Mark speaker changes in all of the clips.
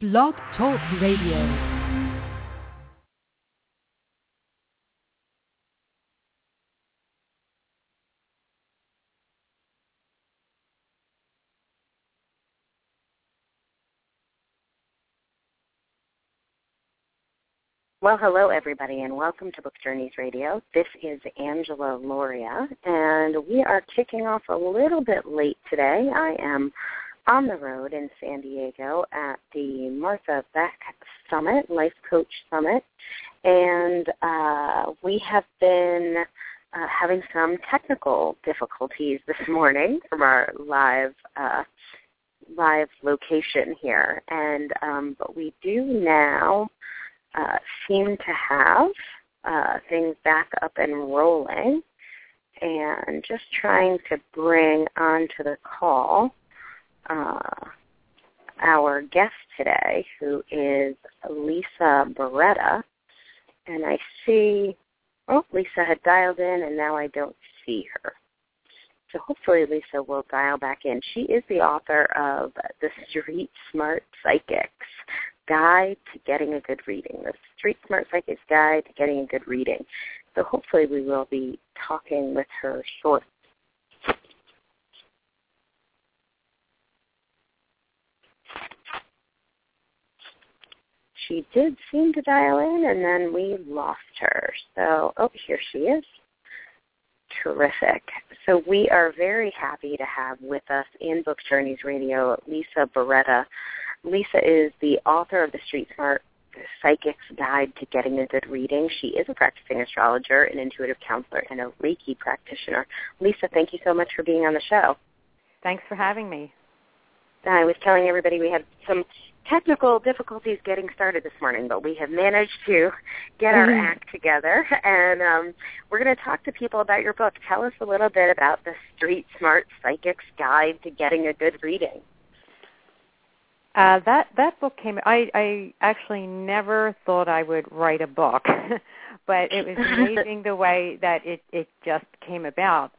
Speaker 1: Blog Talk Radio.
Speaker 2: Well, hello everybody and welcome to Book Journeys Radio. This is Angela Lauria and we are kicking off a little bit late today. I am on the road in San Diego at the Martha Beck Summit, Life Coach Summit, and uh, we have been uh, having some technical difficulties this morning from our live uh, live location here, and um, but we do now uh, seem to have uh, things back up and rolling. And just trying to bring onto the call uh, our guest today, who is Lisa Barretta. And I see, oh, Lisa had dialed in, and now I don't see her. So hopefully Lisa will dial back in. She is the author of The Street Smart Psychics, Guide to Getting a Good Reading, the Street Smart Psychic's Guide to Getting a Good Reading. So hopefully we will be talking with her shortly. She did seem to dial in and then we lost her. So, oh, here she is. Terrific. So we are very happy to have with us in Book Journeys Radio Lisa Barretta. Lisa is the author of the Street Smart Psychic's Guide to Getting a Good Reading. She is a practicing astrologer, an intuitive counselor, and a Reiki practitioner. Lisa, thank you so much for being on the show.
Speaker 3: Thanks for having me.
Speaker 2: I was telling everybody we had some technical difficulties getting started this morning, but we have managed to get our
Speaker 3: Mhm.
Speaker 2: act together, and um, we're going to talk to people about your book. Tell us a little bit about the Street Smart Psychic's Guide to Getting a Good Reading.
Speaker 3: Uh, that that book came. I I actually never thought I would write a book, but it was amazing the way that it it just came about.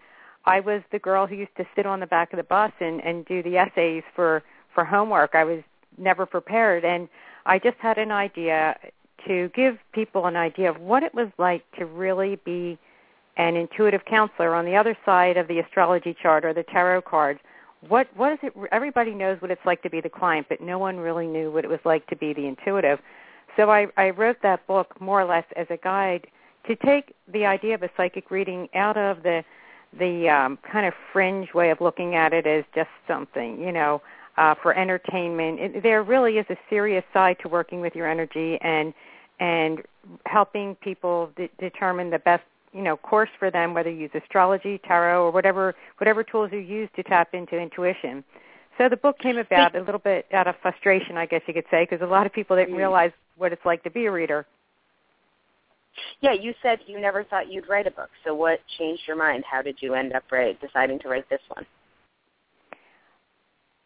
Speaker 3: I was the girl who used to sit on the back of the bus and and do the essays for for homework. I was never prepared, and I just had an idea to give people an idea of what it was like to really be an intuitive counselor on the other side of the astrology chart or the tarot cards what what is it everybody knows what it's like to be the client but no one really knew what it was like to be the intuitive. So i i wrote that book more or less as a guide to take the idea of a psychic reading out of the the um kind of fringe way of looking at it as just something you know uh for entertainment it, there really is a serious side to working with your energy and and helping people de- determine the best you know course for them whether you use astrology tarot or whatever whatever tools you use to tap into intuition so the book came about a little bit out of frustration i guess you could say because a lot of people didn't
Speaker 2: Mm.
Speaker 3: realize what it's like to be a reader
Speaker 2: Yeah, you said you never thought you'd write a book. So what changed your mind? How did you end up write, deciding to write this one?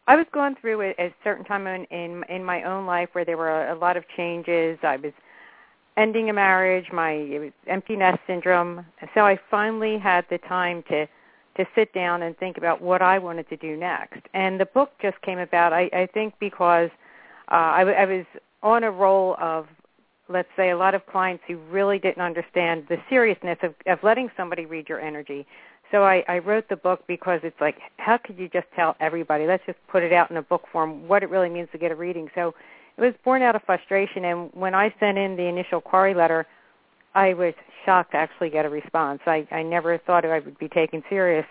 Speaker 3: I was going through a, a certain time in, in in my own life where there were a, a lot of changes i was ending a marriage my it was empty nest syndrome so i finally had the time to to sit down and think about what I wanted to do next. And the book just came about, I, I think, because uh, I, w- I was on a roll of, let's say, a lot of clients who really didn't understand the seriousness of, of letting somebody read your energy. So I, I wrote the book because it's like, how could you just tell everybody? Let's just put it out in a book form, what it really means to get a reading. So it was born out of frustration. And when I sent in the initial query letter, I was shocked to actually get a response. I, I never thought I would be taken serious.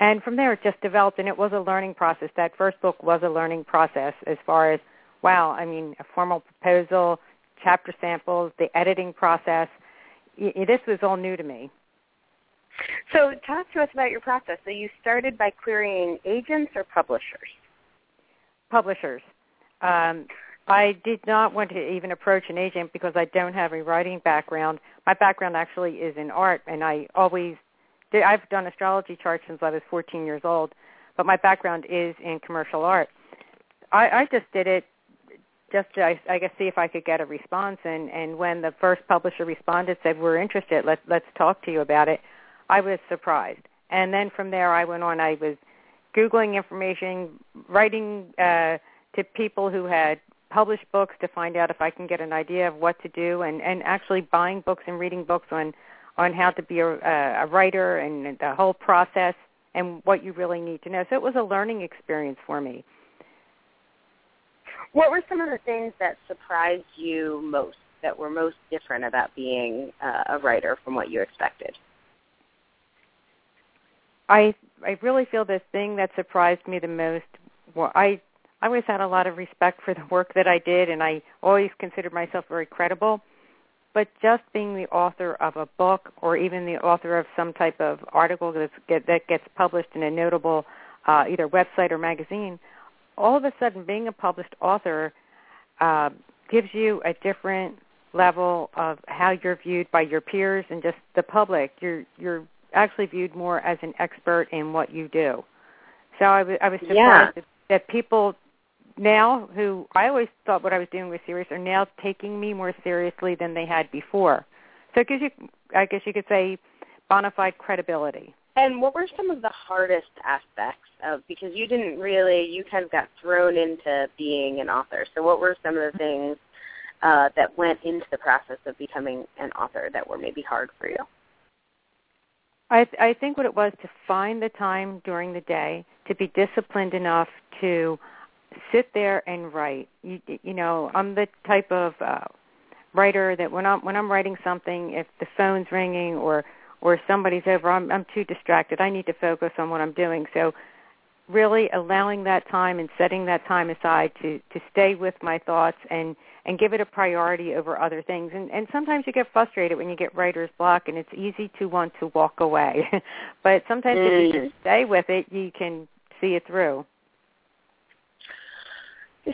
Speaker 3: And from there it just developed and it was a learning process. That first book was a learning process as far as, wow, I mean, a formal proposal, chapter samples, the editing process. Y- This was all new to me.
Speaker 2: So talk to us about your process. So you started by querying agents or publishers?
Speaker 3: Publishers. Um, I did not want to even approach an agent because I don't have a writing background. My background actually is in art, and I always did. I've done astrology charts since I was 14 years old, but my background is in commercial art. I, I just did it just to, I, I guess, see if I could get a response. And and when the first publisher responded, said we're interested, let's let's talk to you about it. I was surprised, and then from there I went on. I was googling information, writing uh, to people who had published books to find out if I can get an idea of what to do, and and actually buying books and reading books on on how to be a, a writer and the whole process and what you really need to know. So it was a learning experience for me.
Speaker 2: What were some of the things that surprised you most, that were most different about being uh, a writer from what you expected?
Speaker 3: I I really feel the thing that surprised me the most. Well, I I always had a lot of respect for the work that I did, and I always considered myself very credible. But just being the author of a book, or even the author of some type of article that's get, that gets published in a notable uh, either website or magazine, all of a sudden being a published author uh, gives you a different level of how you're viewed by your peers and just the public. You're you're actually viewed more as an expert in what you do. So I, w- I was surprised
Speaker 2: yeah.
Speaker 3: that, that people now who I always thought what I was doing was serious are now taking me more seriously than they had before. So it gives you, I guess you could say, bona fide credibility.
Speaker 2: And what were some of the hardest aspects of because you didn't really you kind of got thrown into being an author. So what were some of the things uh, that went into the process of becoming an author that were maybe hard for you?
Speaker 3: I, th- I think what it was to find the time during the day to be disciplined enough to sit there and write. You, you know, I'm the type of uh, writer that when I'm when I'm writing something, if the phone's ringing or or somebody's over, I'm, I'm too distracted. I need to focus on what I'm doing. So really allowing that time and setting that time aside to to stay with my thoughts and and give it a priority over other things and and sometimes you get frustrated when you get writer's block and it's easy to want to walk away but sometimes mm. if you just stay with it you can see it through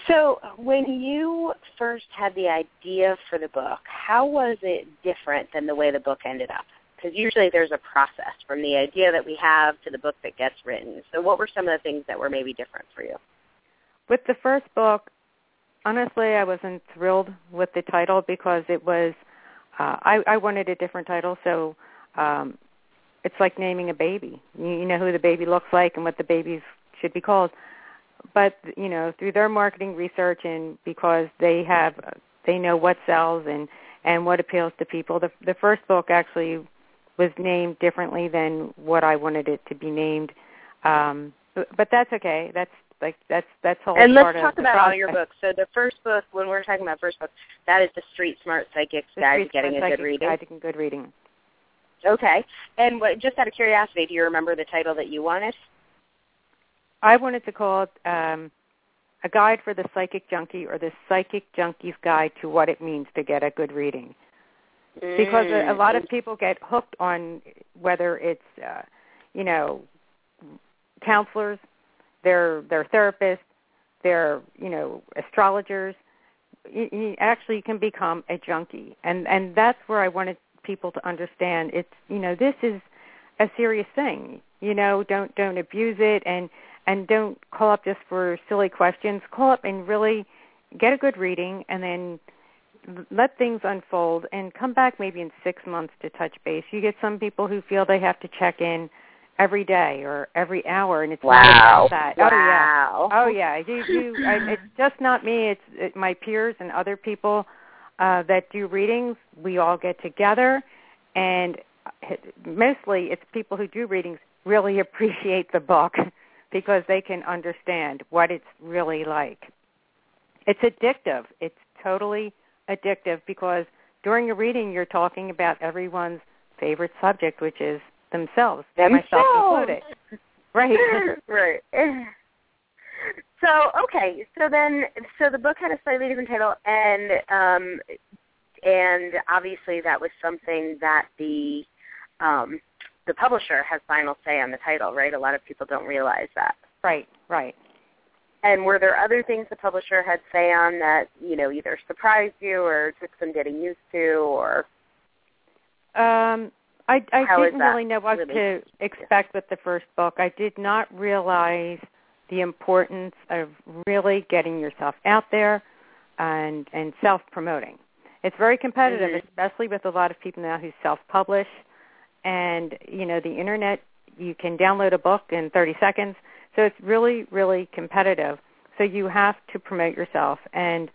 Speaker 2: so when you first had the idea for the book how was it different than the way the book ended up because usually there's a process from the idea that we have to the book that gets written. So what were some of the things that were maybe different for you?
Speaker 3: With the first book, honestly, I wasn't thrilled with the title because it was uh, I, I wanted a different title. So um, it's like naming a baby. You, you know who the baby looks like and what the babies should be called. But you know, through their marketing research and because they have, they know what sells and and what appeals to people. The the first book actually was named differently than what I wanted it to be named. Um, but, but that's okay. That's like that's that's whole
Speaker 2: and
Speaker 3: let's
Speaker 2: talk about all your books. So the first book, when we're talking about first book, that is the Street Smart Psychic's
Speaker 3: the
Speaker 2: Guide to Getting a Good Reading.
Speaker 3: Guide to Good Reading.
Speaker 2: Okay. And what, just out of curiosity, do you remember the title that you wanted?
Speaker 3: I wanted to call it um, a guide for the psychic junkie or the psychic junkie's guide to what it means to get a good reading because a, a lot of people get hooked on whether it's uh, you know counselors, their their therapists, their you know astrologers. You, you actually can become a junkie, and and that's where I wanted people to understand. It's you know this is a serious thing. You know don't don't abuse it and and don't call up just for silly questions. Call up and really get a good reading, and then let things unfold and come back maybe in six months to touch base. You get some people who feel they have to check in every day or every hour, and it's
Speaker 2: wow.
Speaker 3: not that.
Speaker 2: Wow.
Speaker 3: Oh yeah, oh yeah. You, you, I, it's just not me. It's it, my peers and other people uh, that do readings. We all get together, and mostly it's people who do readings really appreciate the book because they can understand what it's really like. It's addictive. It's totally addictive because during a reading you're talking about everyone's favorite subject, which is themselves,
Speaker 2: themselves.
Speaker 3: myself included. Right.
Speaker 2: right. So okay, so then so the book had a slightly different title, and um, and obviously that was something that the um, the publisher has final say on the title, right? A lot of people don't realize that.
Speaker 3: Right. Right.
Speaker 2: And were there other things the publisher had say on that, you know, either surprised you or took some getting used to or
Speaker 3: um I I
Speaker 2: How
Speaker 3: didn't really know what
Speaker 2: really?
Speaker 3: to expect with the first book. I did not realize the importance of really getting yourself out there and and self promoting. It's very competitive,
Speaker 2: Mhm.
Speaker 3: especially with a lot of people now who self publish and you know the internet you can download a book in 30 seconds so it's really, really competitive. So you have to promote yourself. And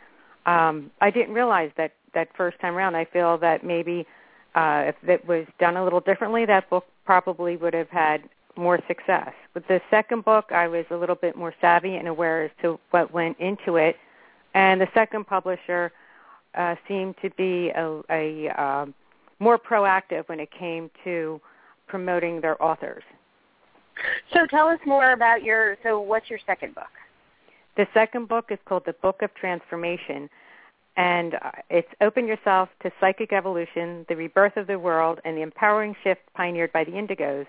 Speaker 3: um, I didn't realize that that first time around. I feel that maybe uh, if it was done a little differently, that book probably would have had more success. With the second book, I was a little bit more savvy and aware as to what went into it, and the second publisher uh, seemed to be a, a uh, more proactive when it came to promoting their authors.
Speaker 2: So tell us more about your. So what's your second book?
Speaker 3: The second book is called The Book of Transformation, and uh, it's Open Yourself to Psychic Evolution, the Rebirth of the World, and the Empowering Shift Pioneered by the Indigos.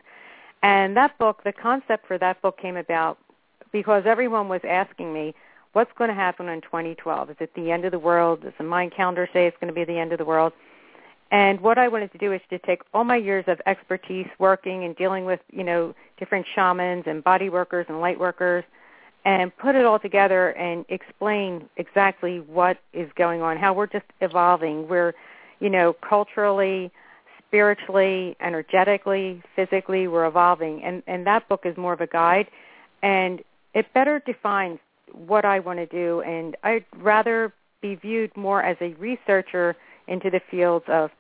Speaker 3: And that book, the concept for that book came about because everyone was asking me, what's going to happen in 2012? Is it the end of the world? Does the Mayan calendar say it's going to be the end of the world? And what I wanted to do is to take all my years of expertise working and dealing with, you know, different shamans and body workers and light workers and put it all together and explain exactly what is going on, how we're just evolving. We're, you know, culturally, spiritually, energetically, physically, we're evolving. And, and that book is more of a guide. And it better defines what I want to do. And I'd rather be viewed more as a researcher into the fields of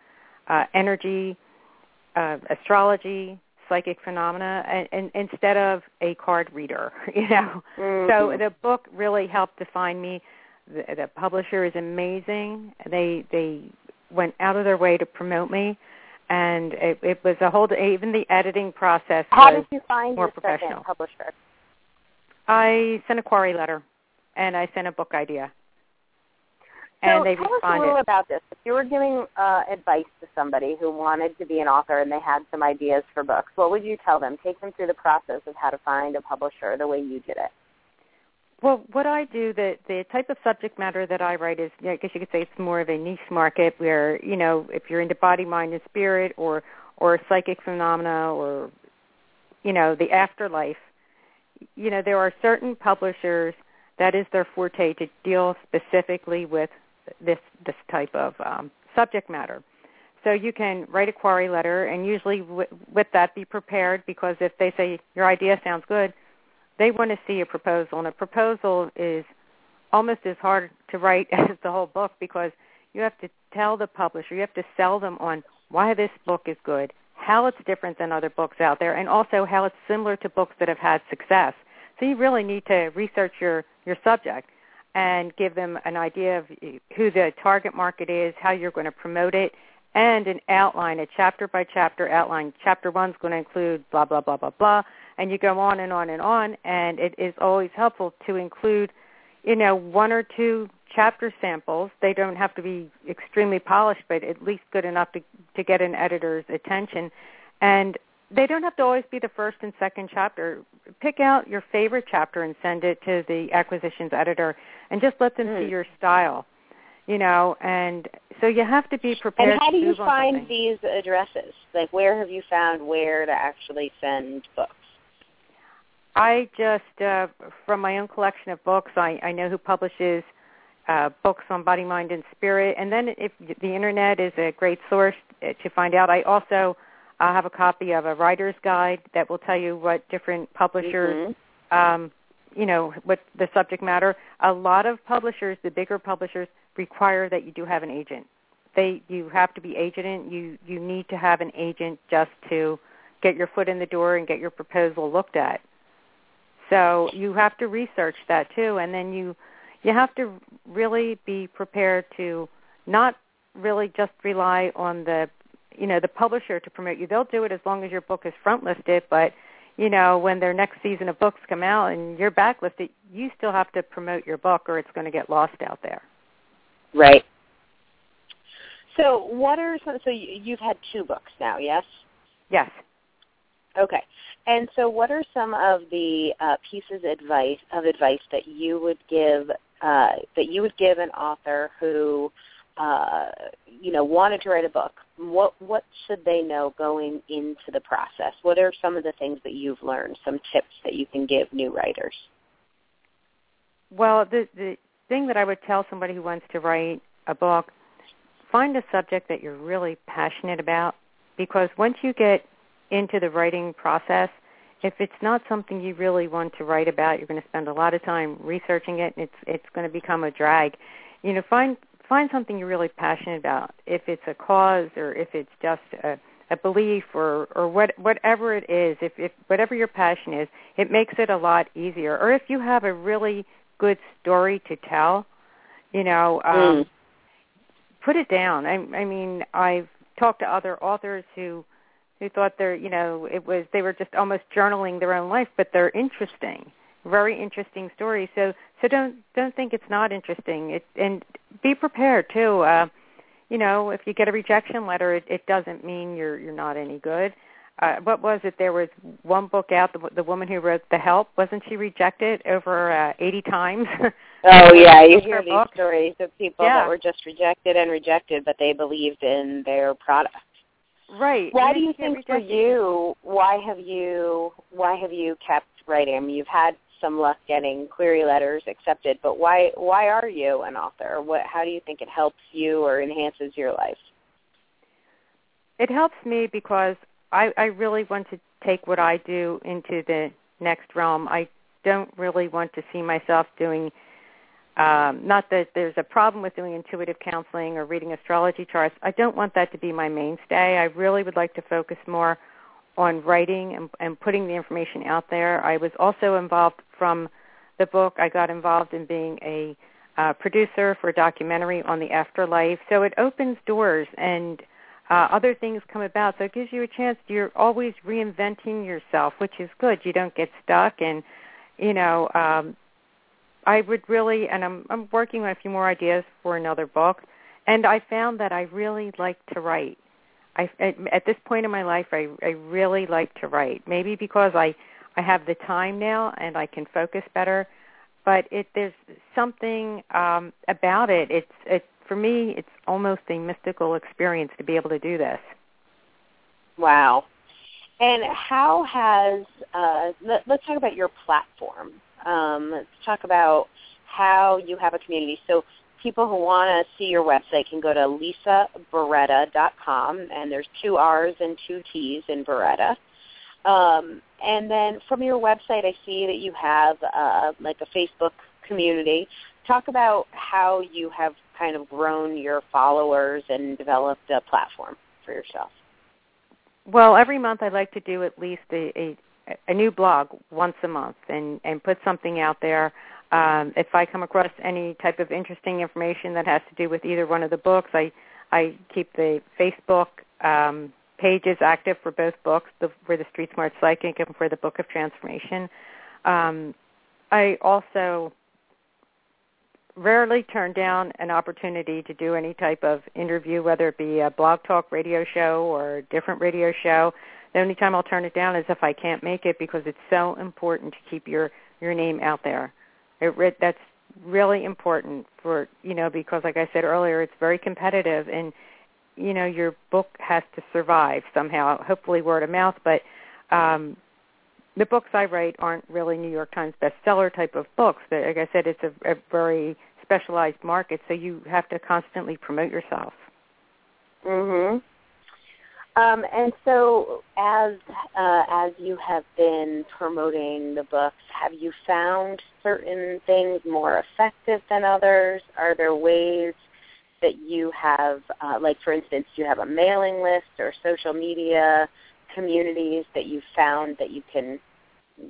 Speaker 3: uh, energy, uh, astrology, psychic phenomena, and, and instead of a card reader. You know,
Speaker 2: mm-hmm.
Speaker 3: so the book really helped define me. The, the publisher is amazing. They they went out of their way to promote me, and it, it was a whole. Even the editing process.
Speaker 2: How
Speaker 3: was
Speaker 2: did you find
Speaker 3: more
Speaker 2: your
Speaker 3: professional.
Speaker 2: publisher?
Speaker 3: I sent a query letter, and I sent a book idea
Speaker 2: So
Speaker 3: and they
Speaker 2: tell us a little about this. If you were giving uh, advice to somebody who wanted to be an author and they had some ideas for books, what would you tell them? Take them through the process of how to find a publisher the way you did it.
Speaker 3: Well, what I do, the the type of subject matter that I write is, I guess you could say, it's more of a niche market where you know, if you're into body, mind, and spirit, or or psychic phenomena, or you know, the afterlife. You know, there are certain publishers that is their forte to deal specifically with this this type of um, subject matter. So you can write a query letter, and usually w- with that, be prepared because if they say your idea sounds good, they want to see a proposal, and a proposal is almost as hard to write as the whole book because you have to tell the publisher, you have to sell them on why this book is good, how it's different than other books out there, and also how it's similar to books that have had success. So you really need to research your, your subject and give them an idea of who the target market is, how you're going to promote it, and an outline, a chapter by chapter outline. Chapter one's going to include blah, blah, blah, blah, blah, and you go on and on and on, and it is always helpful to include, you know, one or two chapter samples. They don't have to be extremely polished, but at least good enough to, to get an editor's attention. And they don't have to always be the first and second chapter. Pick out your favorite chapter and send it to the acquisitions editor and just let them
Speaker 2: Mm.
Speaker 3: see your style. You know, and so you have to be prepared
Speaker 2: And how do you find
Speaker 3: something.
Speaker 2: these addresses? Like, where have you found where to actually send books?
Speaker 3: I just, uh, from my own collection of books, I, I know who publishes uh, books on body, mind, and spirit. And then if the internet is a great source uh, to find out, I also uh, have a copy of a writer's guide that will tell you what different publishers,
Speaker 2: Mhm.
Speaker 3: um, you know, what the subject matter. A lot of publishers, the bigger publishers, require that you do have an agent. They, you have to be agented. You, you need to have an agent just to get your foot in the door and get your proposal looked at. So you have to research that too, and then you you have to really be prepared to not really just rely on the you know the publisher to promote you. They'll do it as long as your book is front listed, but you know when their next season of books come out and you're backlisted, you still have to promote your book, or it's going to get lost out there.
Speaker 2: Right. So, what are some? So, you- you've had two books now, yes?
Speaker 3: Yes.
Speaker 2: Okay. And so, what are some of the uh, pieces advice of advice that you would give uh, that you would give an author who, uh, you know, wanted to write a book? What what should they know going into the process? What are some of the things that you've learned? Some tips that you can give new writers?
Speaker 3: Well, the the thing that I would tell somebody who wants to write a book, find a subject that you're really passionate about because once you get into the writing process, if it's not something you really want to write about, you're going to spend a lot of time researching it and it's it's going to become a drag. you know, find find something you're really passionate about. If it's a cause or if it's just a, a belief or or what whatever it is, if if whatever your passion is, it makes it a lot easier. Or if you have a really good story to tell, you know, um,
Speaker 2: mm.
Speaker 3: put it down. I, I mean, I've talked to other authors who who thought they're, you know, it was they were just almost journaling their own life, but they're interesting, very interesting stories. So so don't don't think it's not interesting. It and be prepared too. Uh, you know, if you get a rejection letter, it, it doesn't mean you're you're not any good. Uh, what was it? There was one book out. The, the woman who wrote The Help wasn't she rejected over uh, 80 times?
Speaker 2: oh yeah, you hear these
Speaker 3: book?
Speaker 2: stories of people
Speaker 3: yeah.
Speaker 2: that were just rejected and rejected, but they believed in their product.
Speaker 3: Right.
Speaker 2: Why
Speaker 3: and
Speaker 2: do you think for you? Why have you? Why have you kept writing? I mean, you've had some luck getting query letters accepted, but why? Why are you an author? What? How do you think it helps you or enhances your life?
Speaker 3: It helps me because I, I really want to take what I do into the next realm. I don't really want to see myself doing um, not that there's a problem with doing intuitive counseling or reading astrology charts. I don't want that to be my mainstay. I really would like to focus more on writing and, and putting the information out there. I was also involved from the book. I got involved in being a uh, producer for a documentary on the afterlife. So it opens doors and uh, other things come about. So it gives you a chance. You're always reinventing yourself, which is good. You don't get stuck. And, you know, um, I would really, and I'm, I'm working on a few more ideas for another book. And I found that I really like to write. I, at, at this point in my life, I, I really like to write. Maybe because I, I have the time now and I can focus better. But it, there's something um, about it. It's, it's for me, it's almost a mystical experience to be able to do this.
Speaker 2: Wow. And how has, uh, let, us talk about your platform. Um, let's talk about how you have a community. So people who want to see your website can go to lisabarretta.com, and there's two R's and two T's in Barretta. Um, and then from your website, I see that you have uh, like a Facebook community. Talk about how you have kind of grown your followers and developed a platform for yourself?
Speaker 3: Well, every month I like to do at least a, a, a new blog once a month and, and put something out there. Um, if I come across any type of interesting information that has to do with either one of the books, I, I keep the Facebook um, pages active for both books, the, for the Street Smart Psychic and for the Book of Transformation. Um, I also rarely turn down an opportunity to do any type of interview, whether it be a blog talk radio show or a different radio show. The only time I'll turn it down is if I can't make it because it's so important to keep your your name out there. It, that's really important for you know because like I said earlier, it's very competitive and you know your book has to survive somehow. Hopefully word of mouth, but um, the books I write aren't really New York Times bestseller type of books. But Like I said, it's a, a very specialized market, so you have to constantly promote yourself.
Speaker 2: Mhm. Um, and so, as uh, as you have been promoting the books, have you found certain things more effective than others? Are there ways that you have, uh, like for instance, do you have a mailing list or social media communities that you've found that you can,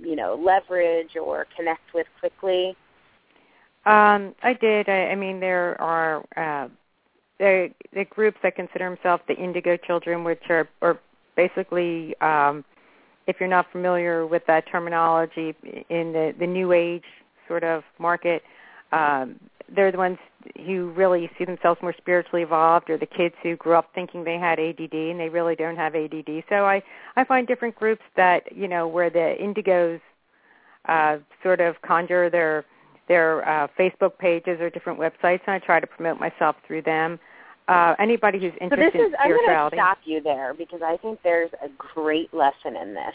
Speaker 2: you know, leverage or connect with quickly?
Speaker 3: Um, I did. I, I mean, there are uh, the, the groups that consider themselves the Indigo Children, which are, are basically, um, if you're not familiar with that terminology, in the, the New Age sort of market, um, they're the ones who really see themselves more spiritually evolved, or the kids who grew up thinking they had ADD and they really don't have ADD. So I I find different groups that you know where the Indigos uh, sort of conjure their their uh, Facebook pages or different websites, and I try to promote myself through them. Uh, anybody who's interested
Speaker 2: so this is,
Speaker 3: in spirituality.
Speaker 2: I'm going to stop you there because I think there's a great lesson in this.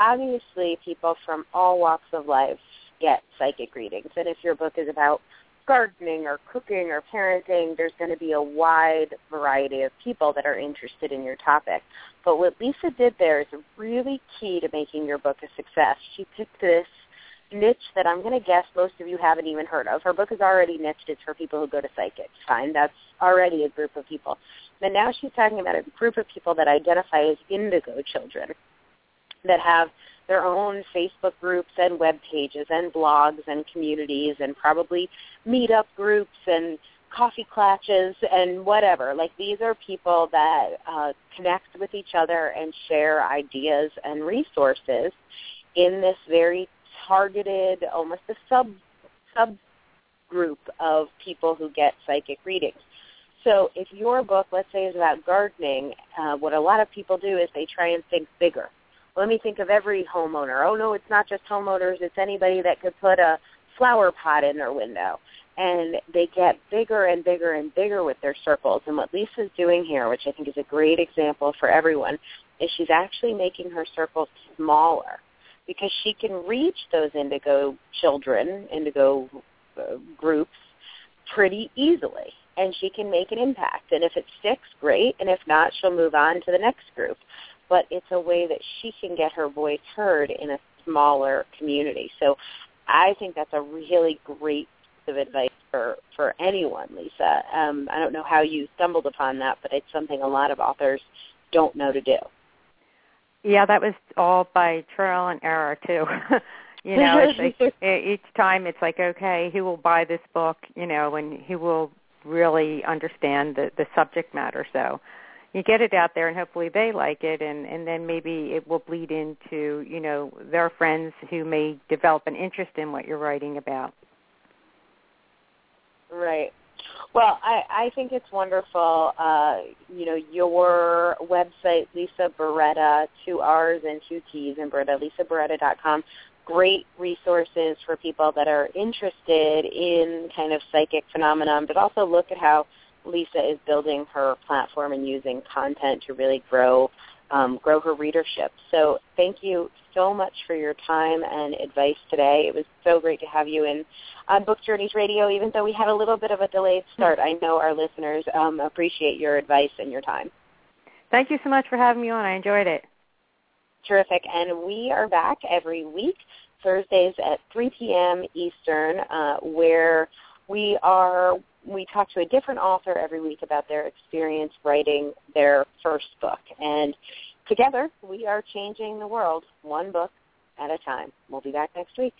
Speaker 2: Obviously, people from all walks of life get psychic readings, and if your book is about gardening or cooking or parenting, there's going to be a wide variety of people that are interested in your topic. But what Lisa did there is really key to making your book a success. She picked this niche that I'm going to guess most of you haven't even heard of. Her book is already niched. It's for people who go to psychics. Fine, that's already a group of people. But now she's talking about a group of people that identify as indigo children that have their own Facebook groups and web pages and blogs and communities and probably meetup groups and coffee clatches and whatever. Like these are people that uh, connect with each other and share ideas and resources in this very targeted, almost a sub sub group of people who get psychic readings. So if your book, let's say, is about gardening, uh, what a lot of people do is they try and think bigger. Let me think of every homeowner. Oh no, it's not just homeowners; it's anybody that could put a flower pot in their window. And they get bigger and bigger and bigger with their circles. And what Lisa's doing here, which I think is a great example for everyone, is she's actually making her circles smaller because she can reach those indigo children, indigo uh, groups, pretty easily. And she can make an impact. And if it sticks, great. And if not, she'll move on to the next group. But it's a way that she can get her voice heard in a smaller community. So I think that's a really great piece of advice for, for anyone, Lisa. Um, I don't know how you stumbled upon that, but it's something a lot of authors don't know to do.
Speaker 3: Yeah, that was all by trial and error too. you know, it's like each time it's like, okay, who will buy this book? You know, and who will really understand the the subject matter. So you get it out there, and hopefully they like it, and and then maybe it will bleed into you know their friends who may develop an interest in what you're writing about.
Speaker 2: Right. Well, I, I think it's wonderful. Uh, you know, your website, Lisa Barretta two R's and two T's in Barretta, lisabarretta.com. Great resources for people that are interested in kind of psychic phenomenon, but also look at how Lisa is building her platform and using content to really grow um, grow her readership. So thank you so much for your time and advice today. It was so great to have you in on Book Journeys Radio, even though we had a little bit of a delayed start. I know our listeners um, appreciate your advice and your time.
Speaker 3: Thank you so much for having me on. I enjoyed it.
Speaker 2: Terrific. And we are back every week, Thursdays at 3 p.m. Eastern, uh, where we are we talk to a different author every week about their experience writing their first book. And together we are changing the world one book at a time. We'll be back next week.